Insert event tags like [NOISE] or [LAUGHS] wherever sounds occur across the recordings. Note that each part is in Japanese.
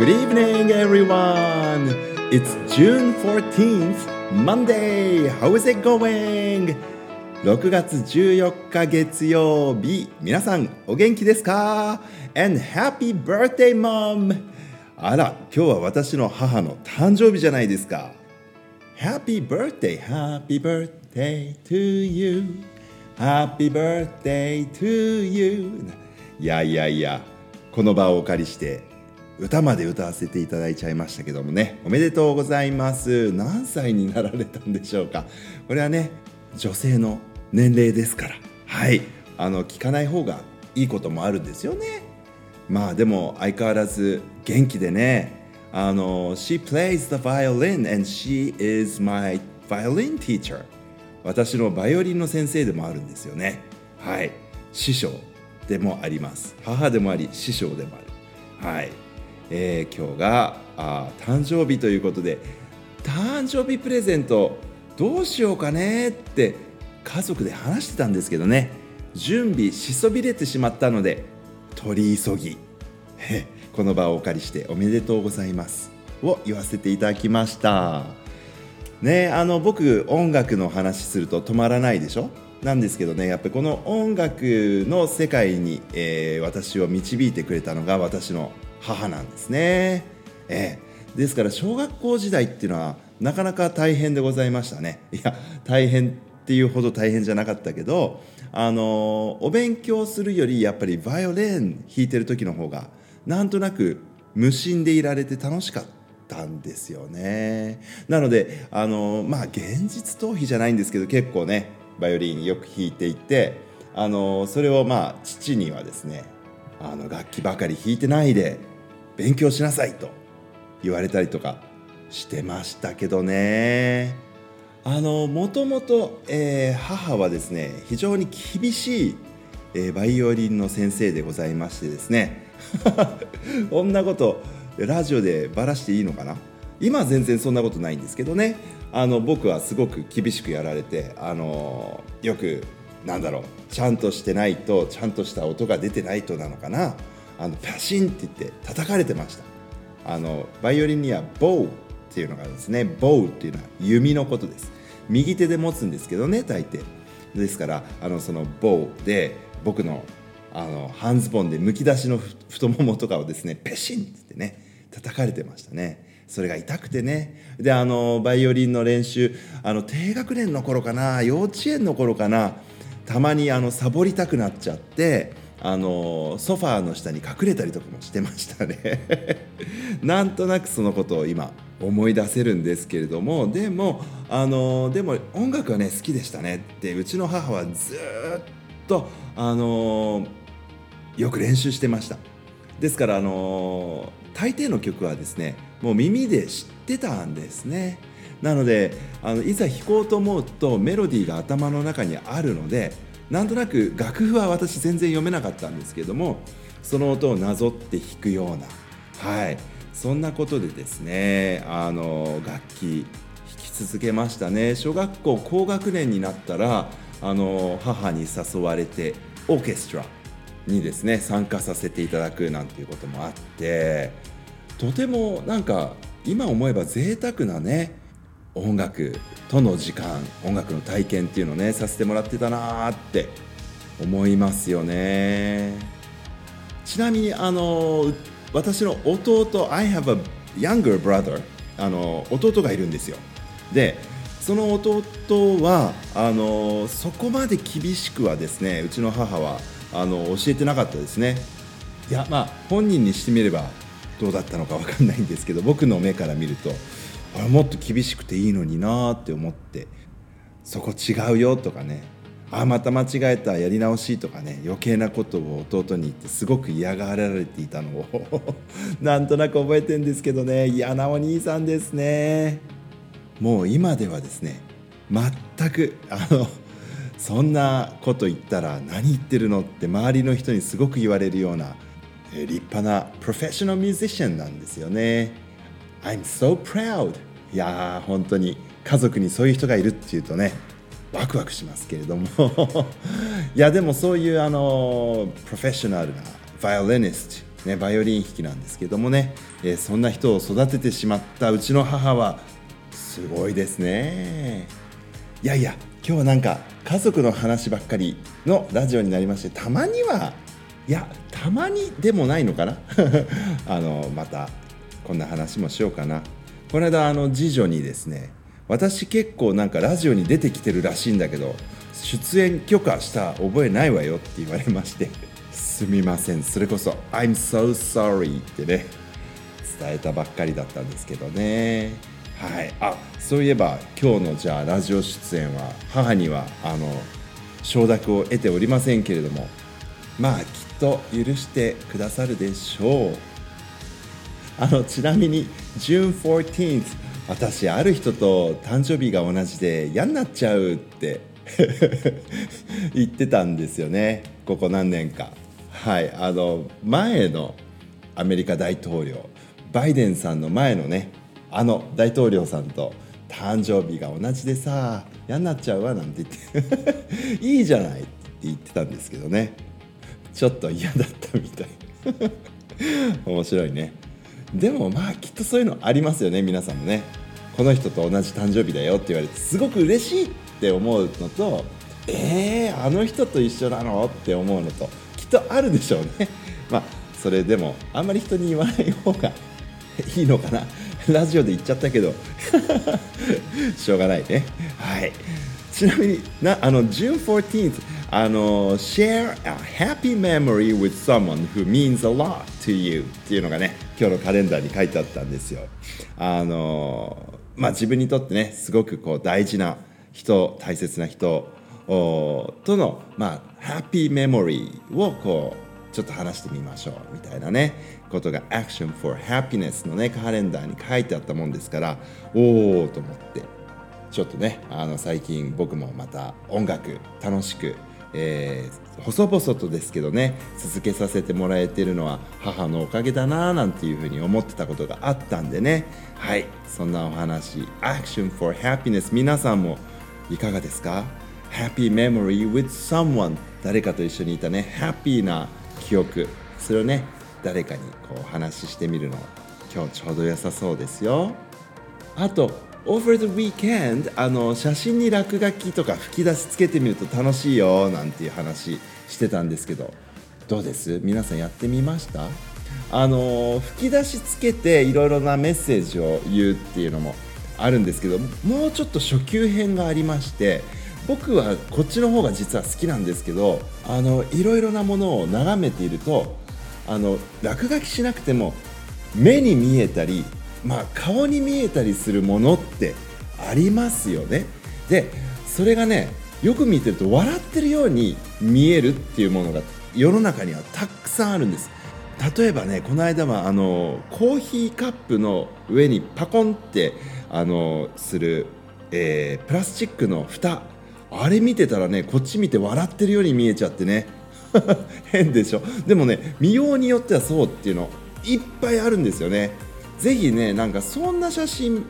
Good evening, everyone. It's June 14th, Monday. How is it going? 6月14日月曜日。皆さん、お元気ですか ?And happy birthday, mom! あら、今日は私の母の誕生日じゃないですか。Happy birthday, happy birthday to you. Happy birthday to you. いやいやいや、この場をお借りして歌まで歌わせていただいちゃいましたけどもね。おめでとうございます。何歳になられたんでしょうか。これはね女性の年齢ですから。はい。あの聞かない方がいいこともあるんですよね。まあでも相変わらず元気でね。あの She plays the violin and she is my violin teacher 私のバイオリンの先生でもあるんですよね。はい。師匠でもあります。母でもあり師匠でもある。はい。えー、今日があ誕生日ということで誕生日プレゼントどうしようかねって家族で話してたんですけどね。準備しそびれてしまったので取り急ぎ。この場をお借りしておめでとうございますを言わせていただきました。ねあの僕音楽の話すると止まらないでしょ？なんですけどねやっぱりこの音楽の世界に、えー、私を導いてくれたのが私の母なんですね、えー、ですから小学校時代っていうのはなかなか大変でございましたね。いや大変っていうほど大変じゃなかったけどあのお勉強するよりやっぱりバイオレン弾いてる時の方がなんとなく無心でいられて楽しかったんですよね。なのであのまあ現実逃避じゃないんですけど結構ねバイオリンよく弾いていてあのそれをまあ父にはですねあの楽器ばかり弾いてないで勉強しなさいと言われたりとかしてましたけどね。あのもともと、えー、母はですね非常に厳しい、えー、バイオリンの先生でございましてですね。[LAUGHS] こんなことラジオでばらしていいのかな？今は全然そんなことないんですけどね。あの僕はすごく厳しくやられてあのよくなんだろうちゃんとしてないとちゃんとした音が出てないとなのかな。あのパシンって言って叩かれてました。あのバイオリンにはボウっていうのがあるんですね。ボウっていうのは弓のことです。右手で持つんですけどね大抵。ですからあのそのボウで僕のあの半ズボンでむき出しの太ももとかをですねペシンって言ってね叩かれてましたね。それが痛くてね。であのバイオリンの練習あの低学年の頃かな幼稚園の頃かなたまにあのサボりたくなっちゃってあのソファーの下に隠れたりとかもしてましたね。[LAUGHS] なんとなくそのことを今思い出せるんですけれどもでもあのでも音楽はね好きでしたねってうちの母はずっとあのよく練習してました。ですからあの大抵の曲はですねもう耳で知ってたんですね。なのであのいざ弾こうと思うとメロディーが頭の中にあるのでなんとなく楽譜は私全然読めなかったんですけどもその音をなぞって弾くようなはい。そんなことでですねあの楽器弾き続けましたね。小学校高学年になったらあの母に誘われてオーケストラにですね参加させていただくなんていうこともあってとてもなんか今思えば贅沢なね音楽との時間音楽の体験っていうのをねさせてもらってたなって思いますよね。ちなみにあの私の弟 I have a younger brother あの弟がいるんですよ。でその弟はあのそこまで厳しくはですねうちの母はあの教えてなかったですね。いやまあ本人にしてみればどうだったのか分かんないんですけど僕の目から見るとあもっと厳しくていいのになって思ってそこ違うよとかねあまた間違えたやり直しとかね余計なことを弟に言ってすごく嫌がられていたのを [LAUGHS] なんとなく覚えてんですけどね嫌なお兄さんですねもう今ではですね全くあのそんなこと言ったら何言ってるのって周りの人にすごく言われるような立派なプロフェッショナルミュージシャンなんですよね。I'm so proud. いやー本当に。家族にそういう人がいるっていうとねワクワクしますけれども。[LAUGHS] いやでもそういうあのプロフェッショナルなバイオリニストね、バイオリン弾きなんですけどもね、えー、そんな人を育ててしまったうちの母はすごいですね。いやいや今日はなんか家族の話ばっかりのラジオになりましてたまにはいやたまにでもないのかな？[LAUGHS] あのまたこんな話もしようかな。この間あの次女にですね私結構なんかラジオに出てきてるらしいんだけど出演許可した覚えないわよって言われましてすみません。それこそ「I'm so sorry」ってね伝えたばっかりだったんですけどね。はい。あそういえば今日のじゃあラジオ出演は母にはあの承諾を得ておりませんけれどもまあきっと許してくださるでしょう。あのちなみに June 14th 私ある人と誕生日が同じで嫌になっちゃうって [LAUGHS] 言ってたんですよね。ここ何年か。はい。あの前のアメリカ大統領バイデンさんの前のねあの大統領さんと誕生日が同じでさ嫌になっちゃうわなんて言って [LAUGHS] いいじゃないって言ってたんですけどね。ちょっと嫌だったみたい。面白いね。でもまあきっとそういうのありますよね皆さんもね。この人と同じ誕生日だよって言われてすごく嬉しいって思うのとえー、あの人と一緒なのって思うのときっとあるでしょうね。[LAUGHS] まあそれでもあんまり人に言わない方がいいのかな。[LAUGHS] ラジオで言っちゃったけど。[LAUGHS] しょうがないね。はい。ちなみになあの June 14th あの Share a happy memory with someone who means a lot to you っていうのがね今日のカレンダーに書いてあったんですよ。あのまあ自分にとってねすごくこう大事な人大切な人とのまあハッピーメモリーをこうちょっと話してみましょうみたいなねことが Action for Happiness のねカレンダーに書いてあったもんですからおおと思ってちょっとねあの最近僕もまた音楽楽しく、えー、細々とですけどね続けさせてもらえてるのは母のおかげだななんていうふうに思ってたことがあったんでね。はいそんなお話 Action for Happiness 皆さんもいかがですか？Happy memory with someone 誰かと一緒にいたねハッピーな記憶。それをね誰かにこうお話ししてみるの今日ちょうど良さそうですよ。あと Over the weekend あの写真に落書きとか吹き出しつけてみると楽しいよなんていう話してたんですけど。どうです？皆さんやってみました？あの吹き出しつけていろいろなメッセージを言うっていうのもあるんですけどもうちょっと初級編がありまして僕はこっちの方が実は好きなんですけどあのいろいろなものを眺めているとあの落書きしなくても目に見えたり、まあ、顔に見えたりするものってありますよね。でそれがねよく見てると笑ってるように見えるっていうものが世の中にはたくさんあるんです。例えばねこの間はあのコーヒーカップの上にパコンってあのする、えー、プラスチックの蓋あれ見てたらねこっち見て笑ってるように見えちゃってね [LAUGHS] 変でしょでもね見ようによってはそうっていうのいっぱいあるんですよねぜひねなんかそんな写真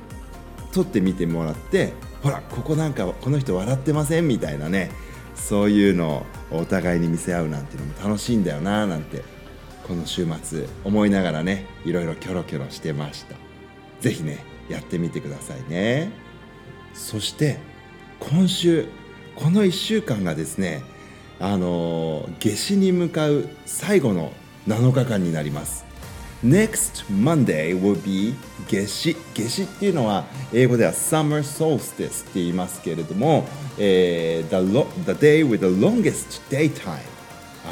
撮ってみてもらってほらここなんかこの人笑ってませんみたいなねそういうのをお互いに見せ合うなんていうのも楽しいんだよななんてこの週末思いながらねいろいろキョロキョロしてました。ぜひねやってみてくださいね。そして今週この1週間がですねあの夏至に向かう最後の7日間になります。Next Monday will be 夏至夏至っていうのは英語では Summer Solstice って言いますけれども、えー、the, the day with the longest daytime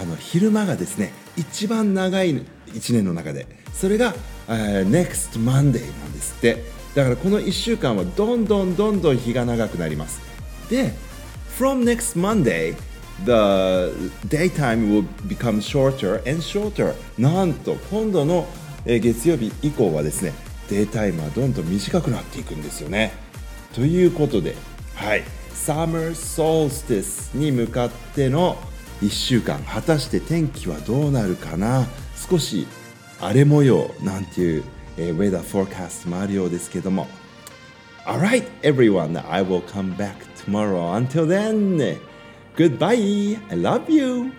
あの昼間がですね一番長い1年の中でそれが、uh, Next Monday なんですってだからこの1週間はどんどんどんどん日が長くなりますで From next Monday the daytime will become shorter and shorter. なんと今度の月曜日以降はですねデイタイムはどんどん短くなっていくんですよね。ということではい。Summer Solstice に向かっての1週間果たして天気はどうなるかな？少し荒れ模様なんていう、えー、ウェザーフォーカストもあるようですけども。Alright everyone I will come back tomorrow. Until then Goodbye. I love you.